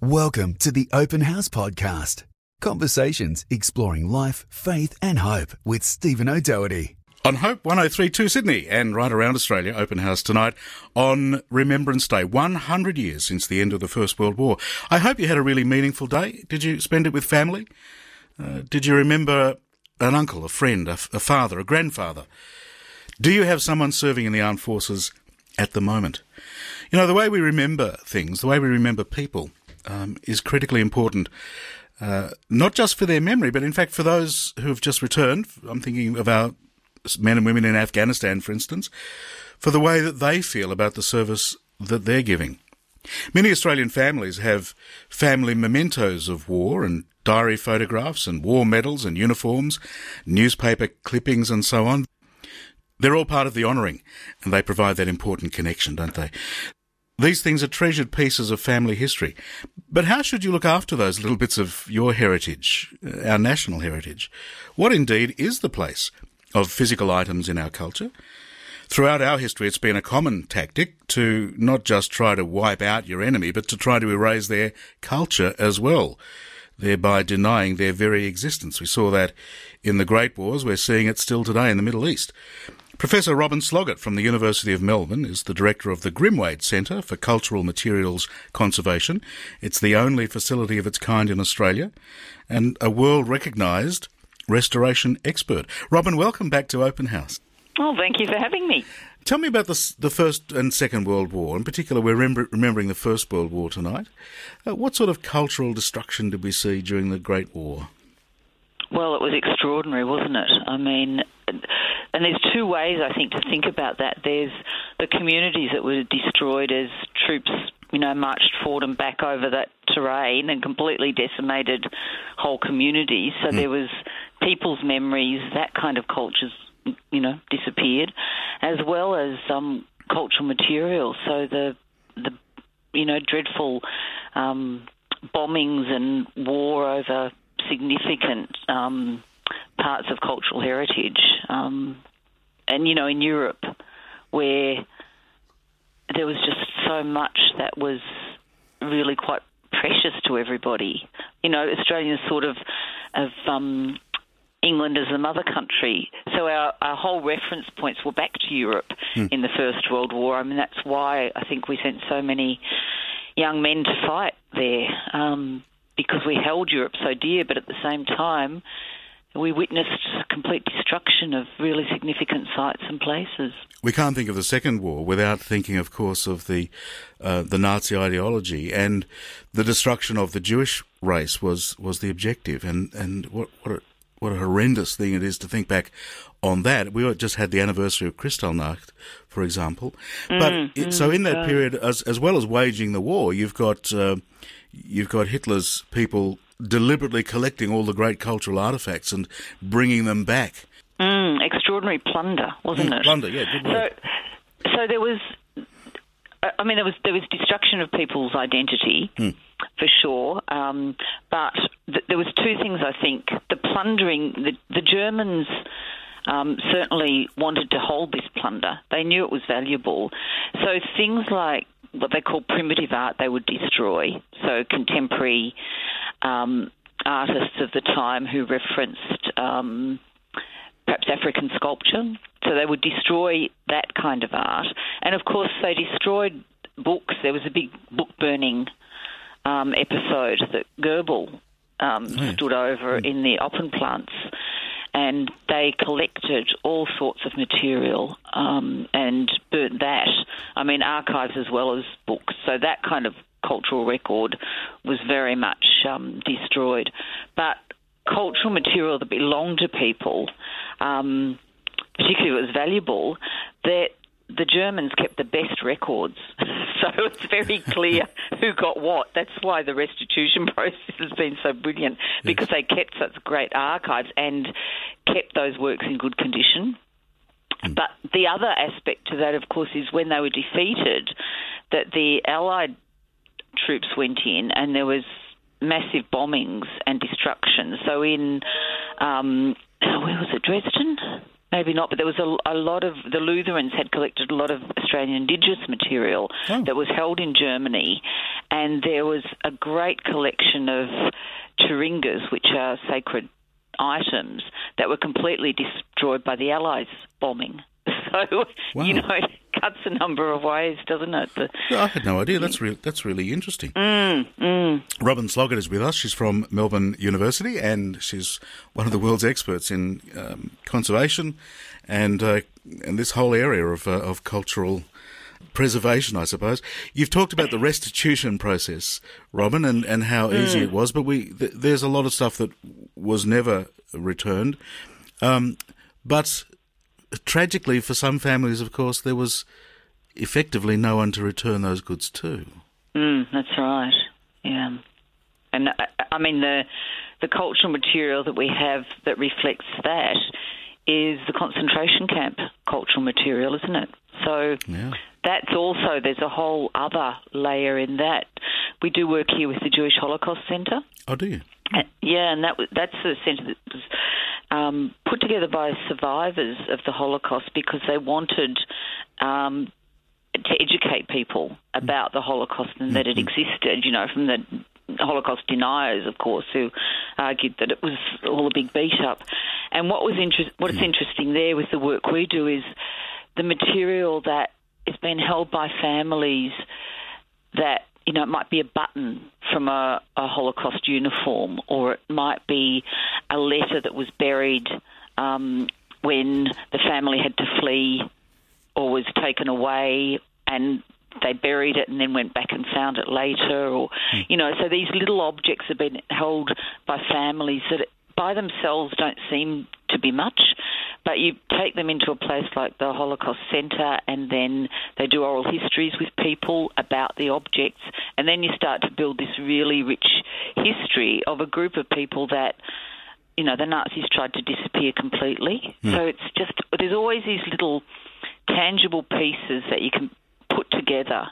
Welcome to the Open House Podcast. Conversations exploring life, faith, and hope with Stephen O'Doherty. On Hope 1032 Sydney and right around Australia, Open House tonight on Remembrance Day, 100 years since the end of the First World War. I hope you had a really meaningful day. Did you spend it with family? Uh, did you remember an uncle, a friend, a, a father, a grandfather? Do you have someone serving in the armed forces at the moment? You know, the way we remember things, the way we remember people, um, is critically important, uh, not just for their memory, but in fact for those who have just returned. I'm thinking of our men and women in Afghanistan, for instance, for the way that they feel about the service that they're giving. Many Australian families have family mementos of war and diary photographs and war medals and uniforms, newspaper clippings and so on. They're all part of the honouring and they provide that important connection, don't they? These things are treasured pieces of family history. But how should you look after those little bits of your heritage, uh, our national heritage? What indeed is the place of physical items in our culture? Throughout our history, it's been a common tactic to not just try to wipe out your enemy, but to try to erase their culture as well, thereby denying their very existence. We saw that in the Great Wars. We're seeing it still today in the Middle East. Professor Robyn Sloggett from the University of Melbourne is the director of the Grimwade Centre for Cultural Materials Conservation. It's the only facility of its kind in Australia and a world recognised restoration expert. Robyn, welcome back to Open House. Oh, thank you for having me. Tell me about the, the First and Second World War. In particular, we're remember, remembering the First World War tonight. Uh, what sort of cultural destruction did we see during the Great War? Well, it was extraordinary, wasn't it? I mean, and there's two ways I think to think about that. There's the communities that were destroyed as troops, you know, marched forward and back over that terrain and completely decimated whole communities. So mm. there was people's memories, that kind of cultures, you know, disappeared, as well as um, cultural material. So the the you know dreadful um, bombings and war over significant um, parts of cultural heritage. Um, and, you know, in Europe, where there was just so much that was really quite precious to everybody. You know, Australians sort of of um, England as the mother country, so our, our whole reference points were back to Europe mm. in the First World War. I mean, that's why I think we sent so many young men to fight there um, because we held Europe so dear, but at the same time, we witnessed complete destruction of really significant sites and places. We can't think of the Second War without thinking, of course, of the uh, the Nazi ideology and the destruction of the Jewish race was, was the objective. And and what what a, what a horrendous thing it is to think back on that. We just had the anniversary of Kristallnacht, for example. But mm, it, so in that period, as as well as waging the war, you've got uh, you've got Hitler's people deliberately collecting all the great cultural artifacts and bringing them back. Mm, extraordinary plunder, wasn't mm, it? Plunder, yeah. so, so there was, I mean, there was there was destruction of people's identity. Mm. For sure, um, but th- there was two things I think: the plundering, the, the Germans um, certainly wanted to hold this plunder. They knew it was valuable. So things like what they call primitive art, they would destroy. So contemporary um, artists of the time who referenced um, perhaps African sculpture. So they would destroy that kind of art. And of course, they destroyed books. There was a big book burning um, episode that Goebbels um, oh, yeah. stood over mm. in the Opernplatz. And they collected all sorts of material um, and burnt that. I mean, archives as well as books. So that kind of cultural record was very much um, destroyed. But cultural material that belonged to people, um, particularly if it was valuable, that the Germans kept the best records, so it's very clear who got what. That's why the restitution process has been so brilliant because yes. they kept such great archives and kept those works in good condition. Mm. But the other aspect to that, of course, is when they were defeated, that the Allied troops went in, and there was massive bombings and destruction. So in um, where was it, Dresden? Maybe not, but there was a, a, lot of the Lutherans had collected a lot of Australian Indigenous material oh. that was held in Germany, and there was a great collection of tjurungas, which are sacred items, that were completely destroyed by the Allies bombing. So Wow. you know, cuts a number of ways, doesn't it? The, I had no idea. That's re- that's really interesting. Robyn Sloggett is with us. She's from Melbourne University, and she's one of the world's experts in um, conservation and uh, and this whole area of uh, of cultural preservation, I suppose. You've talked about the restitution process, Robyn, and, and how easy it was, but we th- there's a lot of stuff that was never returned. Um, but tragically, for some families, of course, there was effectively no one to return those goods to. Mm, that's right. Yeah, and I, I mean the the cultural material that we have that reflects that is the concentration camp cultural material, isn't it? So Yeah. that's also there's a whole other layer in that. We do work here with the Jewish Holocaust Centre. Oh, do you? Uh, Yeah, and that that's the centre that was um, put together by survivors of the Holocaust because they wanted um, to educate people about the Holocaust and that it existed. You know, from the Holocaust deniers, of course, who argued that it was all a big beat up. And what was inter- what's interesting there with the work we do is the material that is being held by families that you know it might be a button from a, a Holocaust uniform, or it might be a letter that was buried um, when the family had to flee or was taken away, and they buried it and then went back and found it later, or you know, so these little objects have been held by families that by themselves don't seem to be much, but you take them into a place like the Holocaust Centre and then they do oral histories with people about the objects, and then you start to build this really rich history of a group of people that. You know, the Nazis tried to disappear completely. Hmm. So it's just, there's always these little tangible pieces that you can put together.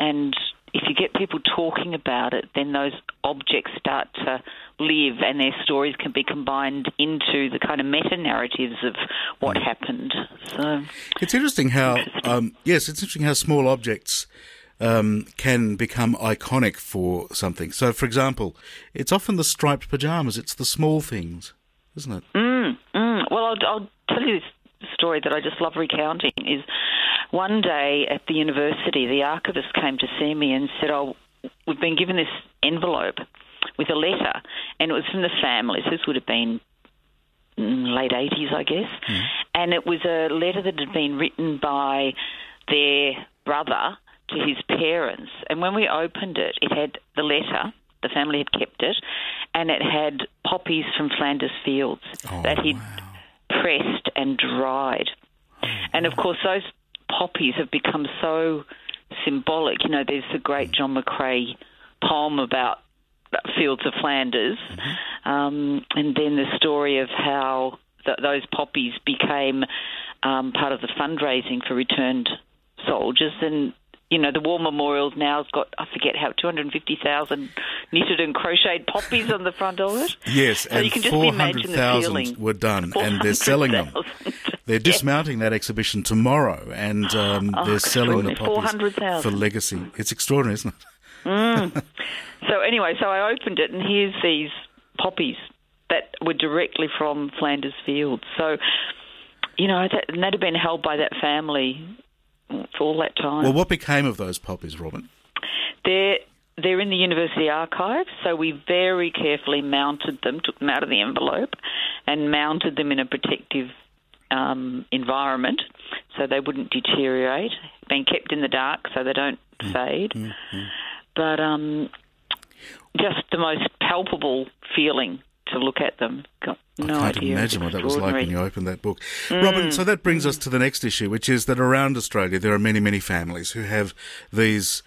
And if you get people talking about it, then those objects start to live and their stories can be combined into the kind of meta narratives of what happened. So, It's interesting how, um, yes, it's interesting how small objects um, can become iconic for something. So, for example, it's often the striped pajamas, it's the small things, isn't it? mm, mm, well, I'll, I'll tell you this story that I just love recounting is one day at the university, the archivist came to see me and said, Oh, we've been given this envelope with a letter, and it was from the families. This would have been mm, late 80s, I guess. And it was a letter that had been written by their brother to his parents. And when we opened it, it had the letter, the family had kept it, and it had poppies from Flanders Fields that he'd pressed and dried. And of course, those poppies have become so symbolic. You know, there's the great John McCrae poem about fields of Flanders, um, and then the story of how th- those poppies became um, part of the fundraising for returned soldiers. And you know, the war memorials now has got I forget how 250,000 knitted and crocheted poppies on the front of it. Yes, So and you can just imagine the 400,000 were done, and they're selling them. They're dismounting that exhibition tomorrow, and um, Oh, they're selling the poppies 400,000. for legacy. It's extraordinary, isn't it? So anyway, so I opened it, and here's these poppies that were directly from Flanders Fields. So, you know, that, and that had been held by that family for all that time. Well, what became of those poppies, Robyn? They're they're in the university archives, so we very carefully mounted them, took them out of the envelope, and mounted them in a protective um, environment so they wouldn't deteriorate. Being kept in the dark so they don't Mm. fade. But um, just the most palpable feeling to look at them. Got no I can't idea. imagine what that was like when you opened that book. Mm. Robyn, so that brings us to the next issue, which is that around Australia there are many, many families who have these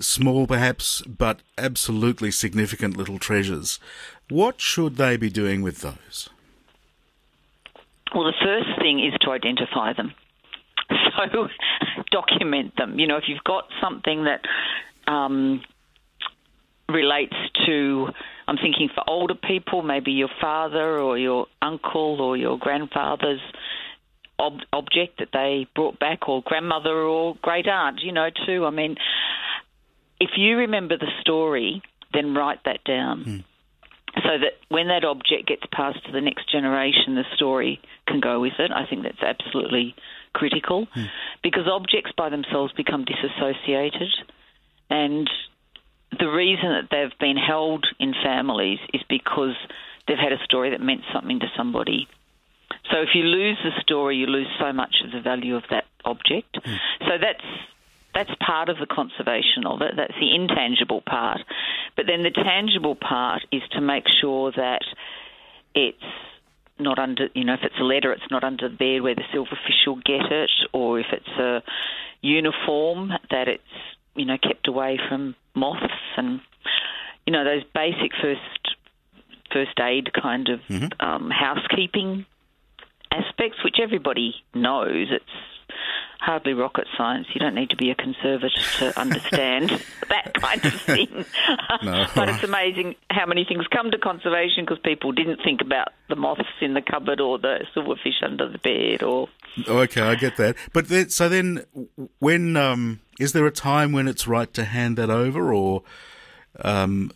small perhaps, but absolutely significant little treasures. What should they be doing with those? Well, the first thing is to identify them. So document them. You know, if you've got something that um, relates to, I'm thinking for older people, maybe your father or your uncle or your grandfather's ob- object that they brought back, or grandmother or great aunt, you know, too. I mean, if you remember the story, then write that down. Hmm. So that when that object gets passed to the next generation, the story can go with it. I think that's absolutely critical hmm. because objects by themselves become disassociated. And the reason that they've been held in families is because they've had a story that meant something to somebody. So if you lose the story, you lose so much of the value of that object. Hmm. So that's that's part of the conservation of it. That's the intangible part. But then the tangible part is to make sure that it's not under, you know, if it's a letter, it's not under the bed where the silverfish will get it, or if it's a uniform, that it's, you know, kept away from moths and, you know, those basic first first aid kind of um, housekeeping aspects, which everybody knows. It's hardly rocket science. You don't need to be a conservative to understand that kind of thing. No, but it's amazing how many things come to conservation because people didn't think about the moths in the cupboard or the silverfish under the bed or. Okay, I get that. But then, so then, when um, is there a time when it's right to hand that over, or um,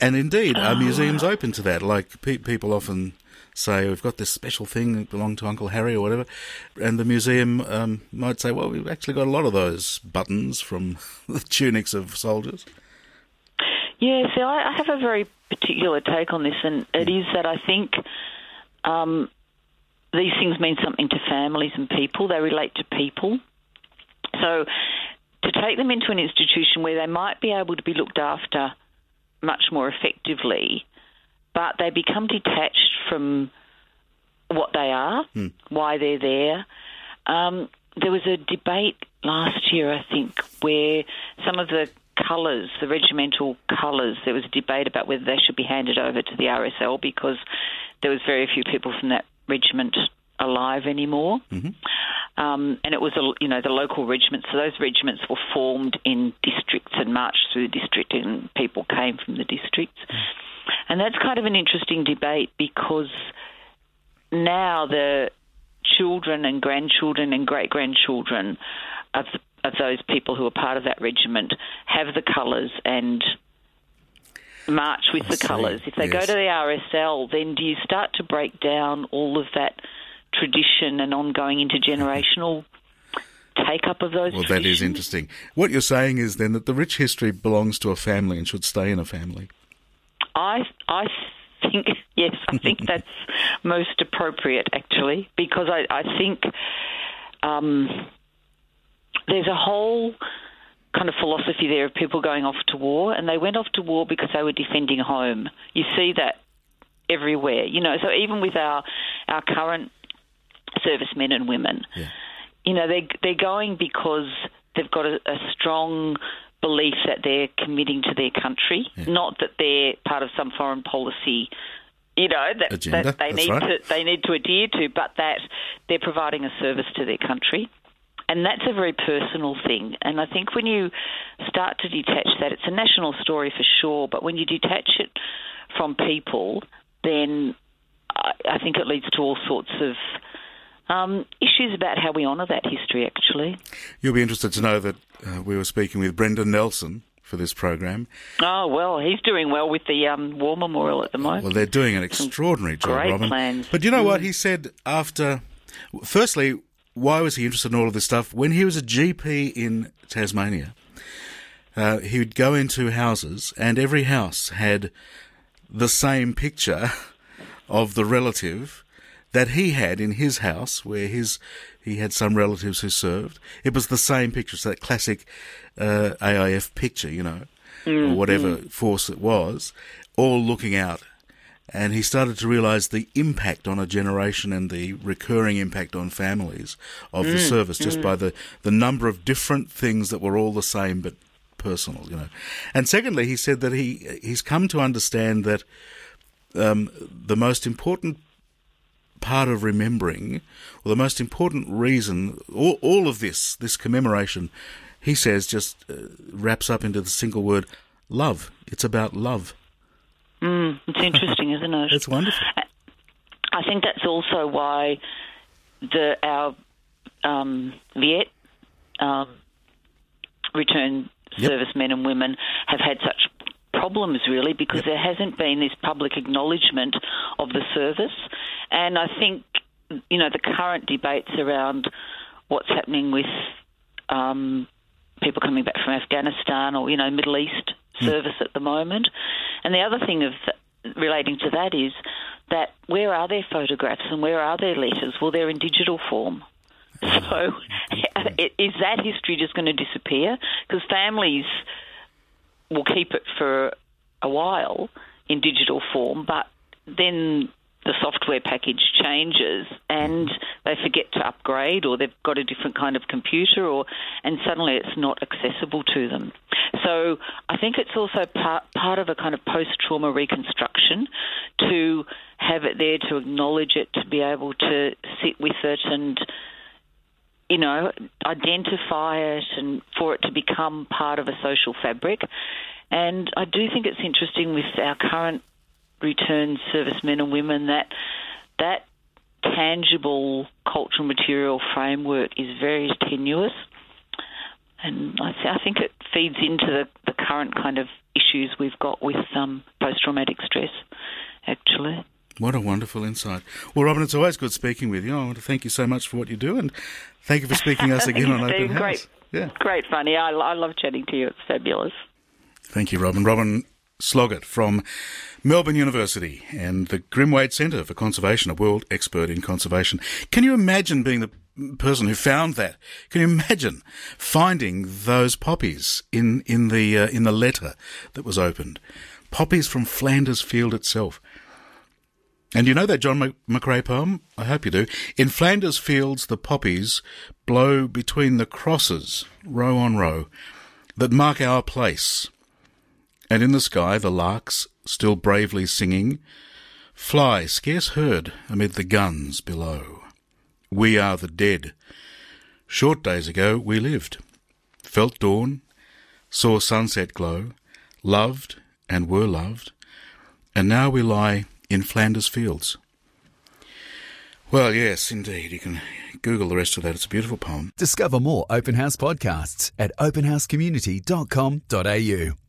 and indeed, are museums open to that? Like pe- people often say, we've got this special thing that belonged to Uncle Harry or whatever, and the museum um, might say, well, we've actually got a lot of those buttons from the tunics of soldiers. Yeah, see, I, I have a very particular take on this, and it is that I think um, these things mean something to families and people. They relate to people. So to take them into an institution where they might be able to be looked after much more effectively, but they become detached from what they are, why they're there. Um, there was a debate last year, I think, where some of the colours, the regimental colours, there was a debate about whether they should be handed over to the RSL because there was very few people from that regiment alive anymore. Um, and it was, a, you know, the local regiments. So those regiments were formed in districts and marched through the district, and people came from the districts. And that's kind of an interesting debate because now the children and grandchildren and great grandchildren of, the, of those people who are part of that regiment have the colours and march with I the colours. If they go to the RSL, then do you start to break down all of that tradition and ongoing intergenerational take up of those Well, that traditions? is interesting. What you're saying is then that the rich history belongs to a family and should stay in a family. I I think yes, I think that's most appropriate actually because I I think um, there's a whole kind of philosophy there of people going off to war, and they went off to war because they were defending home. You see that everywhere, you know. So even with our our current servicemen and women, Yeah. you know, they they're going because they've got a, a strong belief that they're committing to their country, not that they're part of some foreign policy. You know that, Agenda, that they need right. to they need to adhere to, but that they're providing a service to their country. And that's a very personal thing. And I think when you start to detach that, it's a national story for sure, but when you detach it from people, then I, I think it leads to all sorts of um, issues about how we honour that history, actually. You'll be interested to know that uh, we were speaking with Brendan Nelson for this program. Oh, well, he's doing well with the um, War Memorial at the moment. Well, they're doing an extraordinary job, great Robyn. plans. Mm. But you know what he said after? Firstly, why was he interested in all of this stuff? When he was a GP in Tasmania, uh, he would go into houses, and every house had the same picture of the relative that he had in his house, where his he had some relatives who served. It was the same picture, it's that classic uh, AIF picture, you know, or whatever force it was, all looking out. And he started to realise the impact on a generation and the recurring impact on families of the service, just by the, the number of different things that were all the same but personal, you know. And secondly, he said that he he's come to understand that um, the most important part of remembering, or the most important reason, all, all of this, this commemoration, he says, just uh, wraps up into the single word love. It's about love. Mm, it's interesting, isn't it? It's wonderful. I think that's also why the our um, Viet um, return Yep. servicemen and women have had such problems really because there hasn't been this public acknowledgement of the service and I think you know the current debates around what's happening with um, people coming back from Afghanistan or you know Middle East service at the moment. And the other thing of relating to that is that where are their photographs and where are their letters? Well they're in digital form. So is that history just going to disappear? Because families will keep it for a while in digital form, but then the software package changes and they forget to upgrade or they've got a different kind of computer or and suddenly it's not accessible to them. So I think it's also part part of a kind of post trauma reconstruction to have it there to acknowledge it to be able to sit with it and you know, identify it and for it to become part of a social fabric. And I do think it's interesting with our current returned servicemen and women that that tangible cultural material framework is very tenuous. And I, I think it feeds into the, the current kind of issues we've got with um, post traumatic stress, actually. What a wonderful insight. Well, Robyn, it's always good speaking with you. I want to thank you so much for what you do and thank you for speaking to us again on Open House. Great, yeah. great funny. I, I love chatting to you. It's fabulous. Thank you, Robyn. Robyn Sloggett from Melbourne University and the Grimwade Centre for Conservation, a world expert in conservation. Can you imagine being the person who found that? Can you imagine finding those poppies in in the uh, in the letter that was opened? Poppies from Flanders Field itself. And you know that John McCrae poem? I hope you do. In Flanders fields the poppies blow between the crosses, row on row, that mark our place. And in the sky the larks, still bravely singing, fly scarce heard amid the guns below. We are the dead. Short days ago we lived, felt dawn, saw sunset glow, loved and were loved, and now we lie in Flanders Fields. Well, yes, indeed. You can Google the rest of that. It's a beautiful poem. Discover more Open House podcasts at openhousecommunity.com.au.